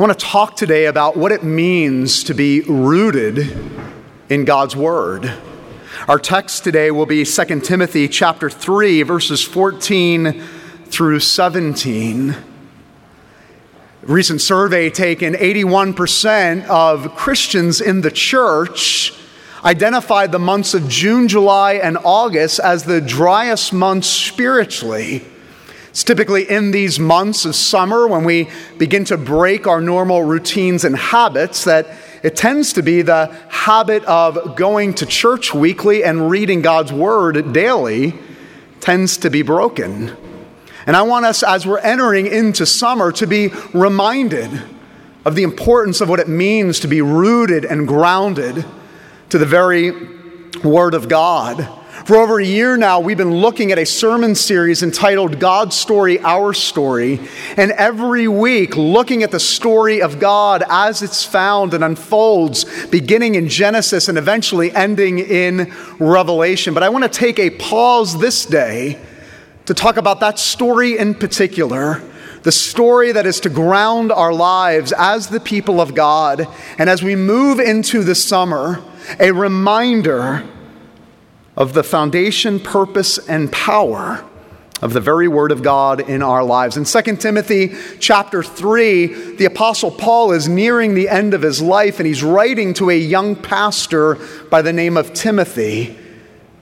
I want to talk today about what it means to be rooted in God's Word. Our text today will be 2 Timothy chapter 3 verses 14 through 17. A recent survey taken 81% of Christians in the church identified the months of June, July, and August as the driest months spiritually. It's typically in these months of summer when we begin to break our normal routines and habits that it tends to be the habit of going to church weekly and reading God's word daily tends to be broken. And I want us, as we're entering into summer, to be reminded of the importance of what it means to be rooted and grounded to the very Word of God. For over a year now, we've been looking at a sermon series entitled God's Story, Our Story. And every week, looking at the story of God as it's found and unfolds, beginning in Genesis and eventually ending in Revelation. But I want to take a pause this day to talk about that story in particular. The story that is to ground our lives as the people of God. And as we move into the summer, a reminder of the foundation, purpose, and power of the very word of God in our lives. In 2 Timothy chapter 3, the apostle Paul is nearing the end of his life and he's writing to a young pastor by the name of Timothy.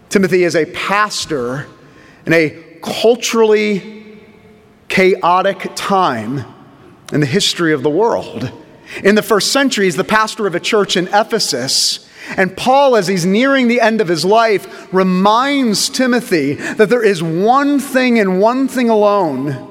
Timothy is a pastor in a culturally chaotic time in the history of the world. In the first centuries, the pastor of a church in Ephesus. And Paul, as he's nearing the end of his life, reminds Timothy that there is one thing and one thing alone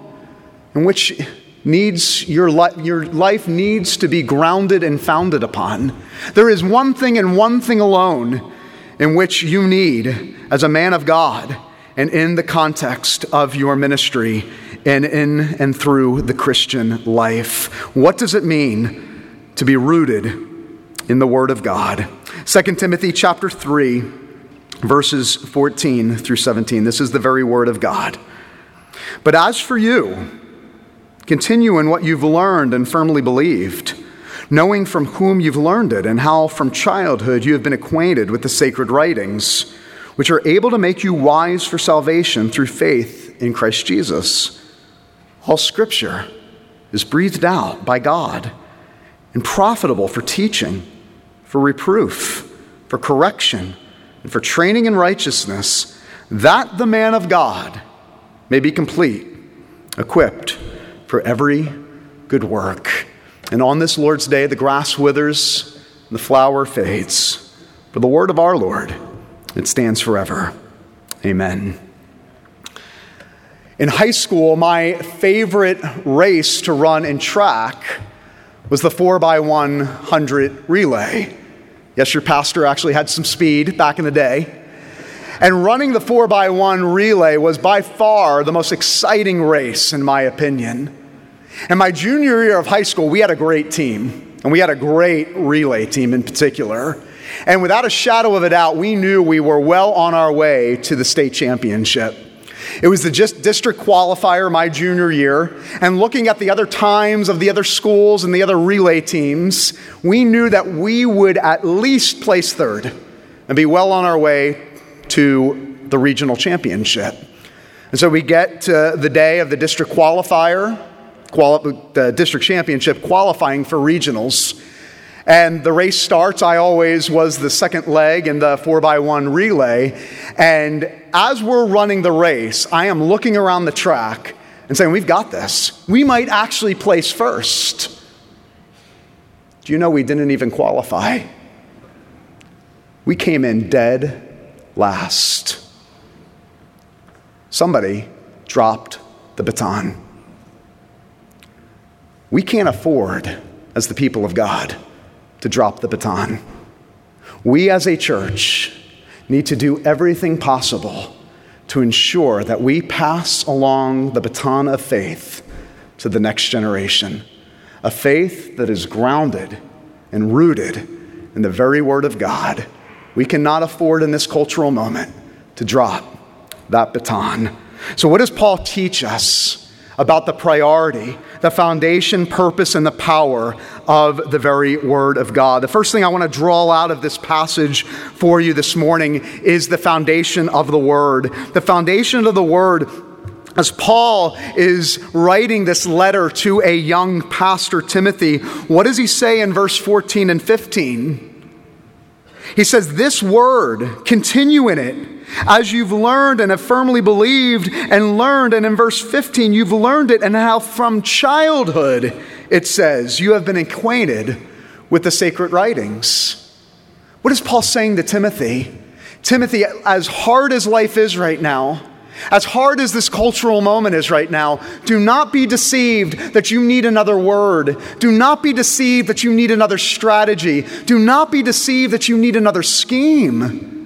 in which needs your, li- your life needs to be grounded and founded upon. There is one thing and one thing alone in which you need as a man of God and in the context of your ministry and in and through the Christian life. What does it mean to be rooted in the Word of God? 2 Timothy chapter 3 verses 14 through 17. This is the very word of God. But as for you, continue in what you've learned and firmly believed, knowing from whom you've learned it and how from childhood you have been acquainted with the sacred writings, which are able to make you wise for salvation through faith in Christ Jesus. All scripture is breathed out by God and profitable for teaching for reproof, for correction, and for training in righteousness, that the man of God may be complete, equipped for every good work. And on this Lord's day, the grass withers and the flower fades. But the word of our Lord, it stands forever. Amen. In high school, my favorite race to run in track was the 4 by 100 relay. Yes, your pastor actually had some speed back in the day. And running the 4 by one relay was by far the most exciting race, in my opinion. And my junior year of high school, we had a great team, and we had a great relay team in particular. And without a shadow of a doubt, we knew we were well on our way to the state championship. It was the district qualifier my junior year, and looking at the other times of the other schools and the other relay teams, we knew that we would at least place third and be well on our way to the regional championship. And so we get to the day of the district qualifier, quali- the district championship qualifying for regionals. And the race starts. I always was the second leg in the 4x1 relay. And as we're running the race, I am looking around the track and saying, We've got this. We might actually place first. Do you know we didn't even qualify? We came in dead last. Somebody dropped the baton. We can't afford, as the people of God, to drop the baton. We as a church need to do everything possible to ensure that we pass along the baton of faith to the next generation. A faith that is grounded and rooted in the very Word of God. We cannot afford in this cultural moment to drop that baton. So, what does Paul teach us about the priority, the foundation, purpose, and the power of the very Word of God. The first thing I want to draw out of this passage for you this morning is the foundation of the Word. The foundation of the Word as Paul is writing this letter to a young pastor, Timothy, what does he say in verse 14 and 15? He says, This word, continue in it as you've learned and have firmly believed and learned. And in verse 15, you've learned it, and how from childhood, it says, you have been acquainted with the sacred writings. What is Paul saying to Timothy? Timothy, as hard as life is right now, as hard as this cultural moment is right now, do not be deceived that you need another word. Do not be deceived that you need another strategy. Do not be deceived that you need another scheme.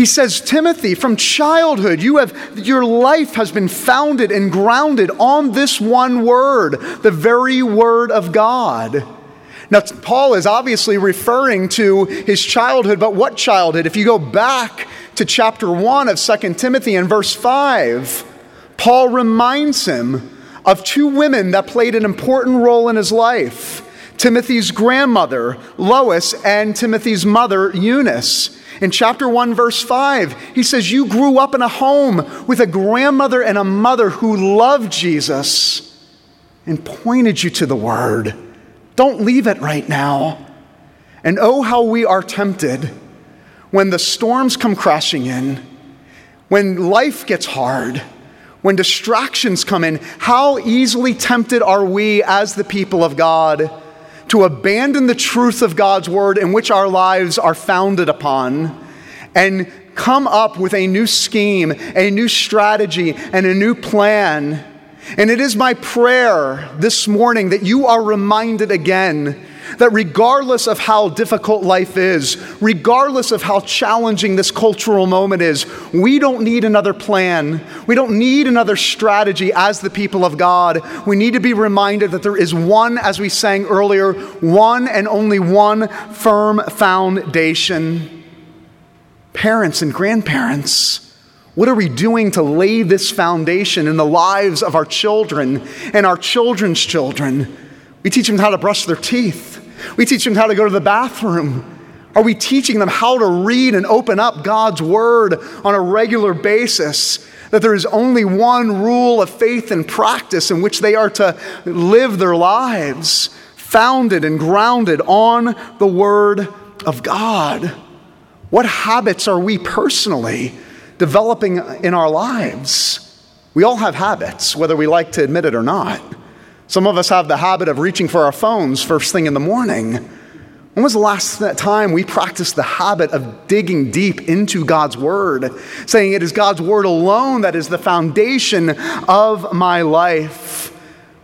He says, Timothy, from childhood, you have, your life has been founded and grounded on this one word, the very word of God. Now, Paul is obviously referring to his childhood, but what childhood? If you go back to chapter 1 of 2 Timothy and verse 5, Paul reminds him of two women that played an important role in his life Timothy's grandmother, Lois, and Timothy's mother, Eunice. In chapter 1, verse 5, he says, You grew up in a home with a grandmother and a mother who loved Jesus and pointed you to the Word. Don't leave it right now. And oh, how we are tempted when the storms come crashing in, when life gets hard, when distractions come in. How easily tempted are we as the people of God to abandon the truth of God's word in which our lives are founded upon and come up with a new scheme, a new strategy, and a new plan. And it is my prayer this morning that you are reminded again that regardless of how difficult life is, regardless of how challenging this cultural moment is, we don't need another plan. We don't need another strategy as the people of God. We need to be reminded that there is one, as we sang earlier, one and only one firm foundation. Parents and grandparents, what are we doing to lay this foundation in the lives of our children and our children's children? We teach them how to brush their teeth. We teach them how to go to the bathroom. Are we teaching them how to read and open up God's Word on a regular basis? That there is only one rule of faith and practice in which they are to live their lives, founded and grounded on the Word of God. What habits are we personally developing in our lives? We all have habits, whether we like to admit it or not. Some of us have the habit of reaching for our phones first thing in the morning. When was the last time we practiced the habit of digging deep into God's Word, saying it is God's Word alone that is the foundation of my life?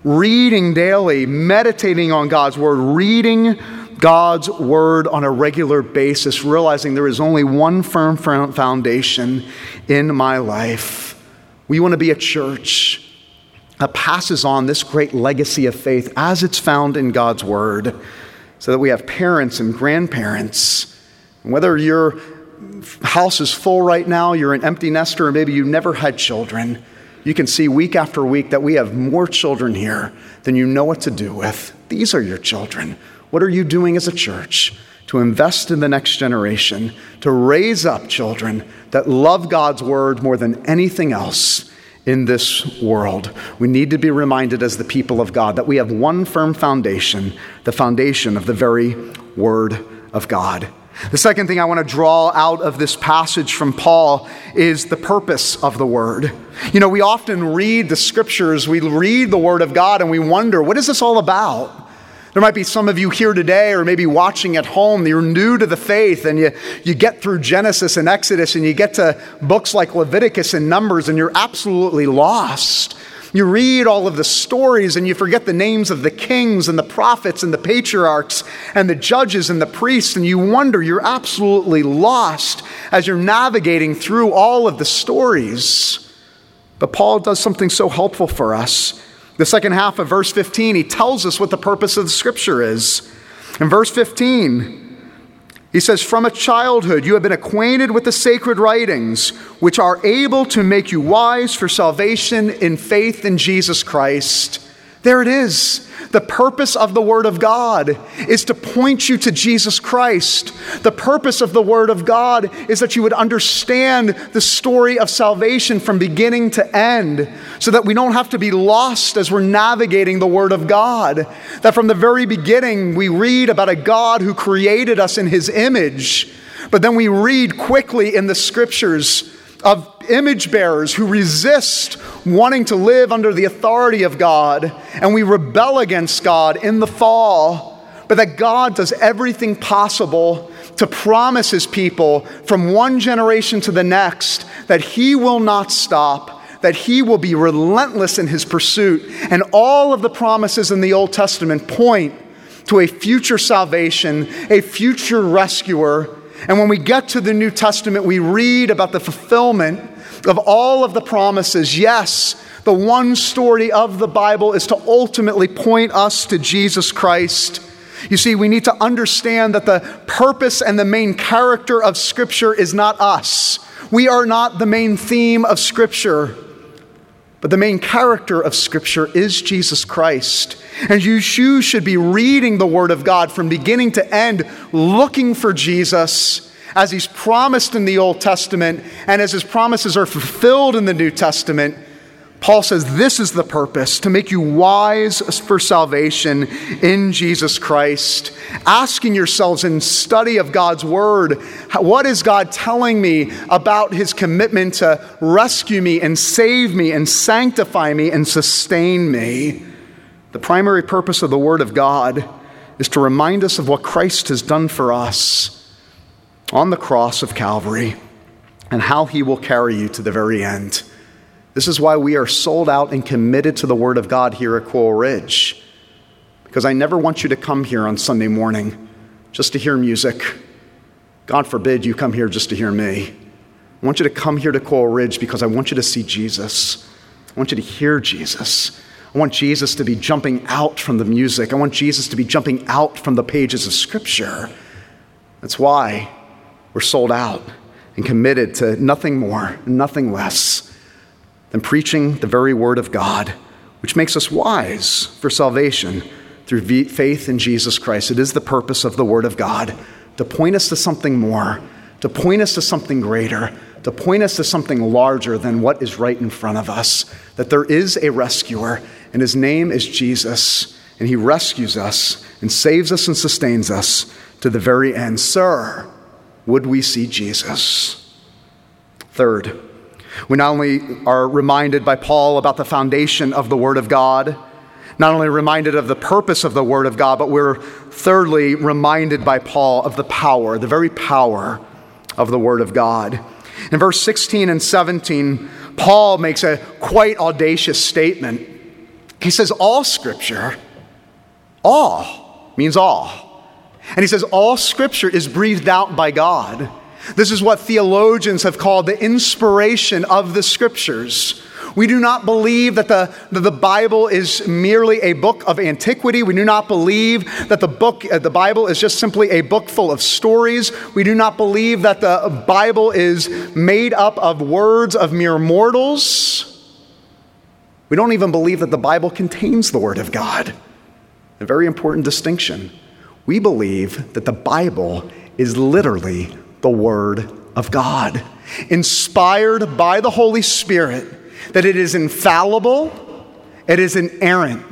Reading daily, meditating on God's Word, reading God's Word on a regular basis, realizing there is only one firm foundation in my life. We want to be a church passes on this great legacy of faith as it's found in God's Word, so that we have parents and grandparents. Whether your house is full right now, you're an empty nester, or maybe you never had children, you can see week after week that we have more children here than you know what to do with. These are your children. What are you doing as a church to invest in the next generation, to raise up children that love God's word more than anything else? In this world. We need to be reminded as the people of God that we have one firm foundation, the foundation of the very Word of God. The second thing I want to draw out of this passage from Paul is the purpose of the Word. You know, we often read the scriptures, we read the Word of God, and we wonder, what is this all about? There might be some of you here today, or maybe watching at home, you're new to the faith, and you, you get through Genesis and Exodus, and you get to books like Leviticus and Numbers, and you're absolutely lost. You read all of the stories and you forget the names of the kings and the prophets and the patriarchs and the judges and the priests, and you wonder, you're absolutely lost as you're navigating through all of the stories. But Paul does something so helpful for us. The second half of verse 15, he tells us what the purpose of the scripture is. In verse 15, He says, From a childhood you have been acquainted with the sacred writings, which are able to make you wise for salvation in faith in Jesus Christ. There it is. The purpose of the Word of God is to point you to Jesus Christ. The purpose of the Word of God is that you would understand the story of salvation from beginning to end, so that we don't have to be lost as we're navigating the Word of God. That from the very beginning, we read about a God who created us in His image, but then we read quickly in the Scriptures of image bearers who resist wanting to live under the authority of God, and we rebel against God in the fall, but that God does everything possible to promise his people from one generation to the next that he will not stop, that he will be relentless in his pursuit. And all of the promises in the Old Testament point to a future salvation, a future rescuer and when we get to the New Testament, we read about the fulfillment of all of the promises. Yes, the one story of the Bible is to ultimately point us to Jesus Christ. You see, we need to understand that the purpose and the main character of Scripture is not us. We are not the main theme of Scripture. But the main character of Scripture is Jesus Christ. And you should be reading the Word of God from beginning to end, looking for Jesus as He's promised in the Old Testament and as His promises are fulfilled in the New Testament. Paul says this is the purpose to make you wise for salvation in Jesus Christ. Asking yourselves in study of God's word, what is God telling me about his commitment to rescue me and save me and sanctify me and sustain me? The primary purpose of the word of God is to remind us of what Christ has done for us on the cross of Calvary and how he will carry you to the very end. This is why we are sold out and committed to the Word of God here at Coral Ridge. Because I never want you to come here on Sunday morning just to hear music. God forbid you come here just to hear me. I want you to come here to Coral Ridge because I want you to see Jesus. I want you to hear Jesus. I want Jesus to be jumping out from the music. I want Jesus to be jumping out from the pages of Scripture. That's why we're sold out and committed to nothing more, nothing less than preaching the very word of God, which makes us wise for salvation through faith in Jesus Christ. It is the purpose of the word of God to point us to something more, to point us to something greater, to point us to something larger than what is right in front of us. That there is a rescuer, and his name is Jesus, and he rescues us and saves us and sustains us to the very end. Sir, would we see Jesus? Third, we not only are reminded by Paul about the foundation of the Word of God, not only reminded of the purpose of the Word of God, but we're thirdly reminded by Paul of the power, the very power of the Word of God. In verse 16 and 17, Paul makes a quite audacious statement. He says, All scripture, all means all. And he says, All scripture is breathed out by God this is what theologians have called the inspiration of the scriptures. We do not believe that the, that the Bible is merely a book of antiquity. We do not believe that the book, uh, the Bible is just simply a book full of stories. We do not believe that the Bible is made up of words of mere mortals. We don't even believe that the Bible contains the Word of God. A very important distinction. We believe that the Bible is literally the Word of God, inspired by the Holy Spirit, that it is infallible, it is inerrant.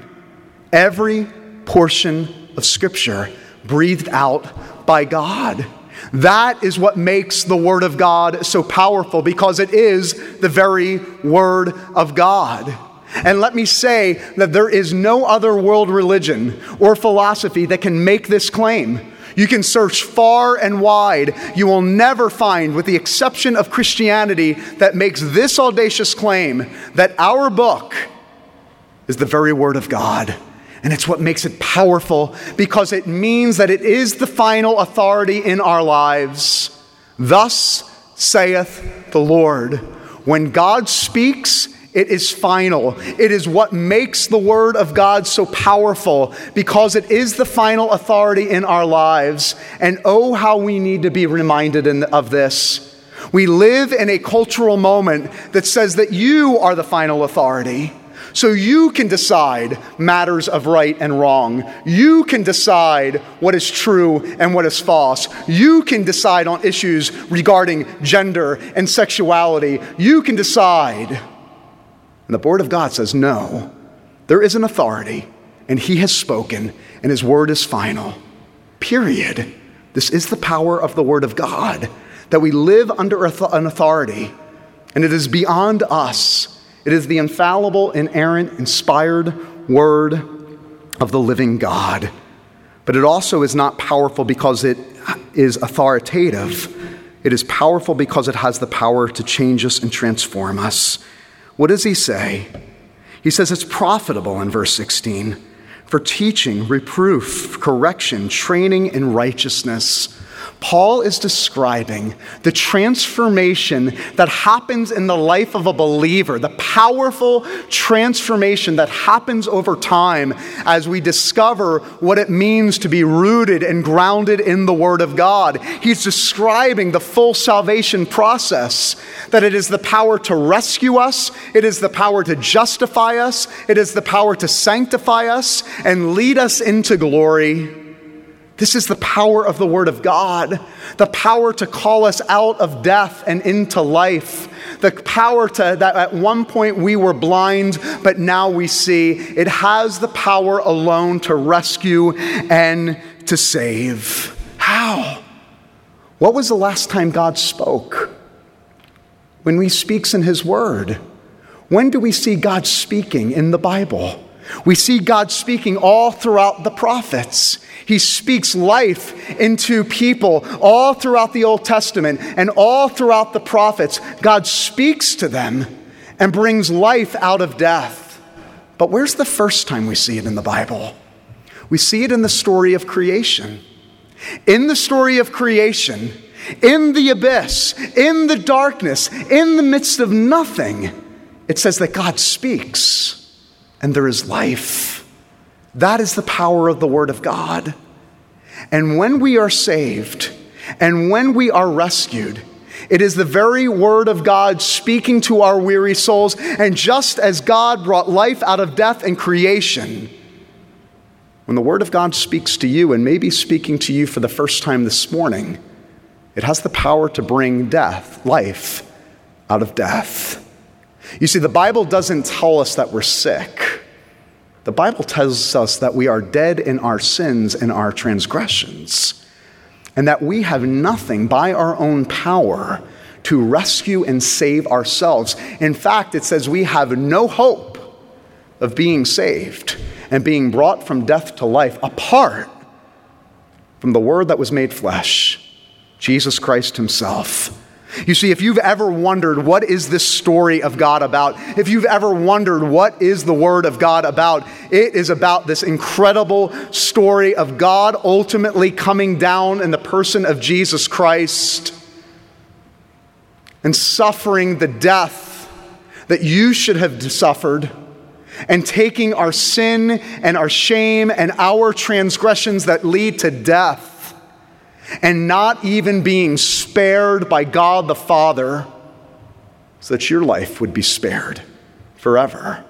Every portion of Scripture breathed out by God. That is what makes the Word of God so powerful because it is the very Word of God. And let me say that there is no other world religion or philosophy that can make this claim. You can search far and wide. You will never find, with the exception of Christianity, that makes this audacious claim that our book is the very Word of God. And it's what makes it powerful because it means that it is the final authority in our lives. Thus saith the Lord. When God speaks, It is final. It is what makes the Word of God so powerful because it is the final authority in our lives. And oh, how we need to be reminded of this. We live in a cultural moment that says that you are the final authority. So you can decide matters of right and wrong. You can decide what is true and what is false. You can decide on issues regarding gender and sexuality. You can decide. And the Word of God says, no, there is an authority, and He has spoken, and His word is final. Period. This is the power of the Word of God, that we live under an authority, and it is beyond us. It is the infallible, inerrant, inspired Word of the living God. But it also is not powerful because it is authoritative. It is powerful because it has the power to change us and transform us. What does he say? He says it's profitable in verse 16 for teaching, reproof, correction, training in righteousness Paul is describing the transformation that happens in the life of a believer, the powerful transformation that happens over time as we discover what it means to be rooted and grounded in the Word of God. He's describing the full salvation process that it is the power to rescue us, it is the power to justify us, it is the power to sanctify us and lead us into glory. This is the power of the Word of God, the power to call us out of death and into life, the power to that at one point we were blind, but now we see. It has the power alone to rescue and to save. How? What was the last time God spoke? When He speaks in His Word. When do we see God speaking in the Bible? We see God speaking all throughout the prophets. He speaks life into people all throughout the Old Testament and all throughout the prophets. God speaks to them and brings life out of death. But where's the first time we see it in the Bible? We see it in the story of creation. In the story of creation, in the abyss, in the darkness, in the midst of nothing, it says that God speaks and there is life. That is the power of the Word of God. And when we are saved and when we are rescued, it is the very Word of God speaking to our weary souls. And just as God brought life out of death and creation, when the Word of God speaks to you and maybe speaking to you for the first time this morning, it has the power to bring death, life, out of death. You see, the Bible doesn't tell us that we're sick. The Bible tells us that we are dead in our sins and our transgressions, and that we have nothing by our own power to rescue and save ourselves. In fact, it says we have no hope of being saved and being brought from death to life apart from the Word that was made flesh, Jesus Christ Himself. You see, if you've ever wondered what is this story of God about, if you've ever wondered what is the Word of God about, it is about this incredible story of God ultimately coming down in the person of Jesus Christ and suffering the death that you should have suffered and taking our sin and our shame and our transgressions that lead to death and not even being spared by God the Father so that your life would be spared forever.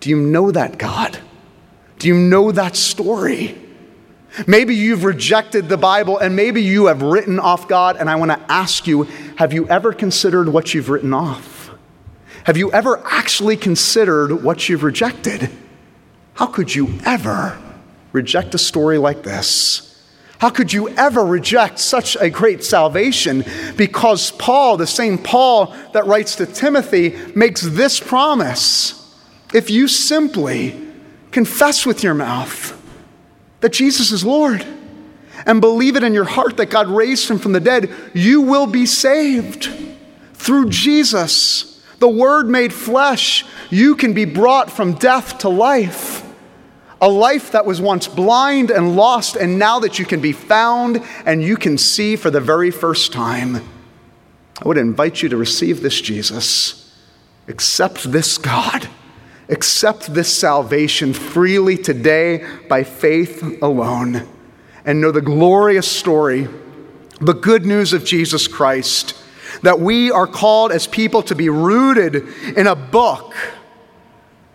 Do you know that God? Do you know that story? Maybe you've rejected the Bible and maybe you have written off God, and I want to ask you have you ever considered what you've written off? Have you ever actually considered what you've rejected? How could you ever reject a story like this? How could you ever reject such a great salvation? Because Paul, the same Paul that writes to Timothy, makes this promise. If you simply confess with your mouth that Jesus is Lord and believe it in your heart that God raised him from the dead, you will be saved. Through Jesus, the Word made flesh, you can be brought from death to life. A life that was once blind and lost, and now that you can be found and you can see for the very first time. I would invite you to receive this Jesus accept this God. Accept this salvation freely today by faith alone and know the glorious story, the good news of Jesus Christ, that we are called as people to be rooted in a book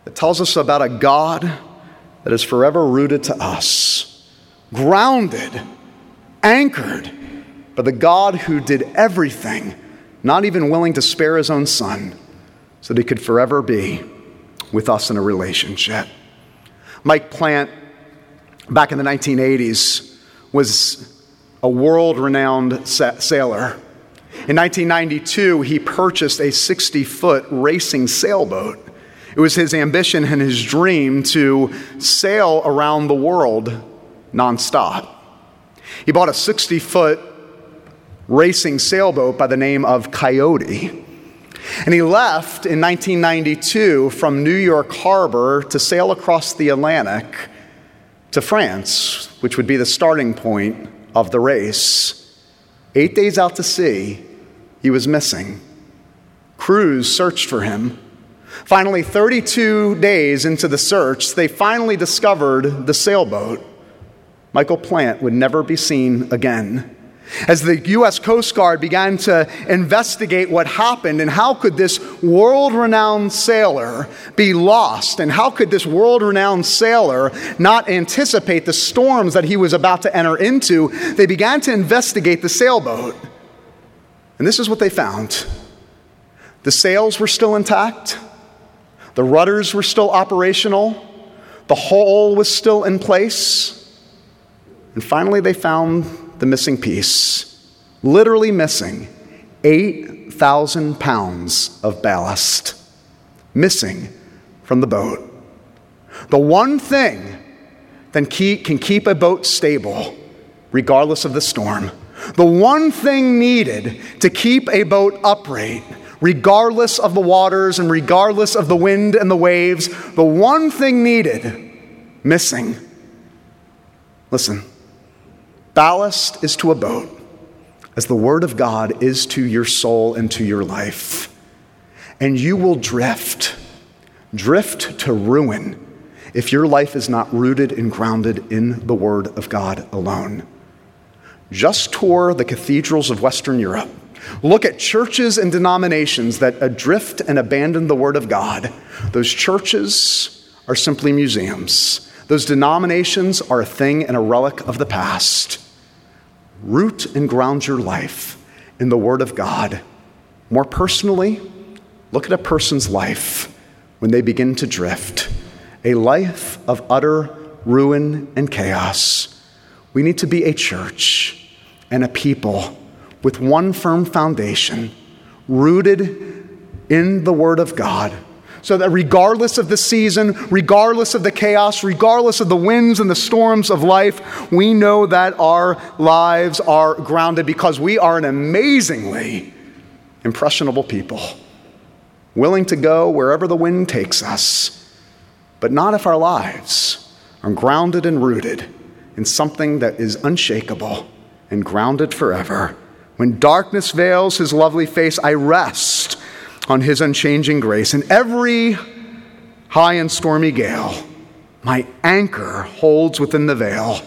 that tells us about a God that is forever rooted to us, grounded, anchored by the God who did everything, not even willing to spare his own son, so that he could forever be with us in a relationship. Mike Plant, back in the 1980s, was a world renowned sa- sailor. In 1992, he purchased a 60 foot racing sailboat. It was his ambition and his dream to sail around the world nonstop. He bought a 60 foot racing sailboat by the name of Coyote. And he left in 1992 from New York Harbor to sail across the Atlantic to France, which would be the starting point of the race. Eight days out to sea, he was missing. Crews searched for him. Finally, 32 days into the search, they finally discovered the sailboat. Michael Plant would never be seen again as the U.S. Coast Guard began to investigate what happened and how could this world renowned sailor be lost and how could this world renowned sailor not anticipate the storms that he was about to enter into, they began to investigate the sailboat. And this is what they found the sails were still intact, the rudders were still operational, the hull was still in place. And finally, they found the missing piece, literally missing 8,000 pounds of ballast, missing from the boat. The one thing that can keep a boat stable, regardless of the storm, the one thing needed to keep a boat upright, regardless of the waters and regardless of the wind and the waves, the one thing needed, missing. Listen. Ballast is to a boat as the Word of God is to your soul and to your life. And you will drift, drift to ruin if your life is not rooted and grounded in the Word of God alone. Just tour the cathedrals of Western Europe. Look at churches and denominations that adrift and abandon the Word of God. Those churches are simply museums. Those denominations are a thing and a relic of the past. Root and ground your life in the Word of God. More personally, look at a person's life when they begin to drift a life of utter ruin and chaos. We need to be a church and a people with one firm foundation, rooted in the Word of God so that regardless of the season, regardless of the chaos, regardless of the winds and the storms of life, we know that our lives are grounded because we are an amazingly impressionable people, willing to go wherever the wind takes us, but not if our lives are grounded and rooted in something that is unshakable and grounded forever. When darkness veils his lovely face, I rest on his unchanging grace. In every high and stormy gale, my anchor holds within the veil.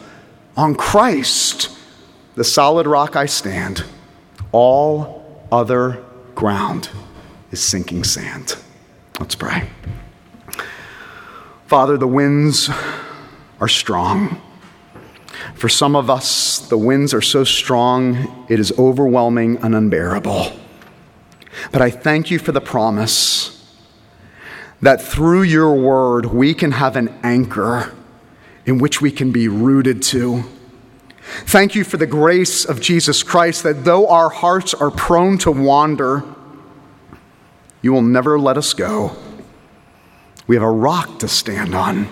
On Christ, the solid rock I stand. All other ground is sinking sand. Let's pray. Father, the winds are strong. For some of us, the winds are so strong, it is overwhelming and unbearable. But I thank you for the promise that through your word we can have an anchor in which we can be rooted to. Thank you for the grace of Jesus Christ that though our hearts are prone to wander, you will never let us go. We have a rock to stand on.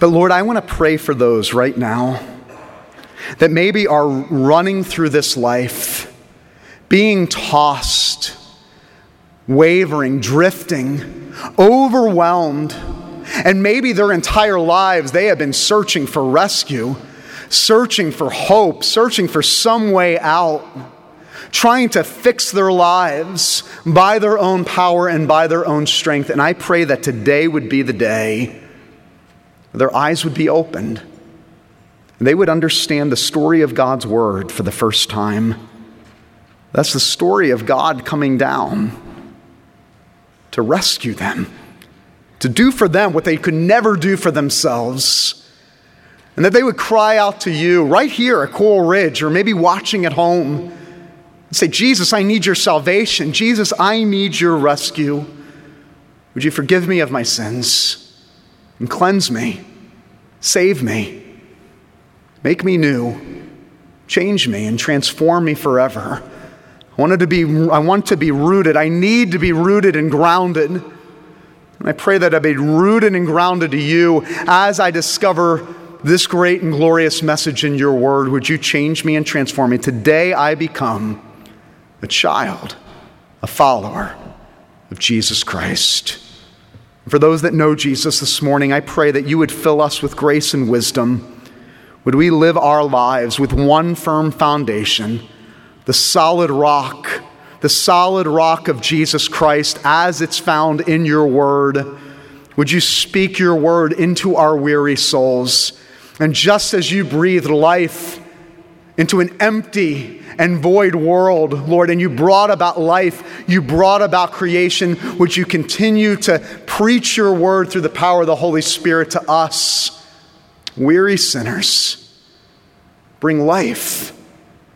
But Lord, I want to pray for those right now that maybe are running through this life being tossed, wavering, drifting, overwhelmed. And maybe their entire lives they have been searching for rescue, searching for hope, searching for some way out. trying to fix their lives by their own power and by their own strength. And I pray that today would be the day their eyes would be opened. They would understand the story of God's word for the first time. That's the story of God coming down to rescue them, to do for them what they could never do for themselves. And that they would cry out to you right here at Coral Ridge or maybe watching at home and say, Jesus, I need your salvation. Jesus, I need your rescue. Would you forgive me of my sins and cleanse me, save me, make me new, change me, and transform me forever? I wanted to be, I want to be rooted. I need to be rooted and grounded. And I pray that I be rooted and grounded to you as I discover this great and glorious message in your word. Would you change me and transform me? Today I become a child, a follower of Jesus Christ. For those that know Jesus this morning, I pray that you would fill us with grace and wisdom. Would we live our lives with one firm foundation, the solid rock, the solid rock of Jesus Christ as it's found in your word? Would you speak your word into our weary souls? And just as you breathed life into an empty and void world, Lord, and you brought about life, you brought about creation, would you continue to preach your word through the power of the Holy Spirit to us, weary sinners? Bring life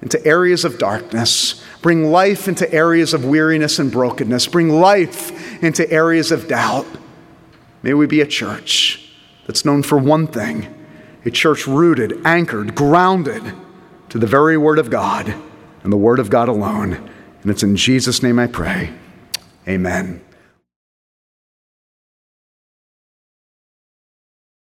into areas of darkness. Bring life into areas of weariness and brokenness. Bring life into areas of doubt. May we be a church that's known for one thing a church rooted, anchored, grounded to the very Word of God and the Word of God alone. And it's in Jesus' name I pray. Amen.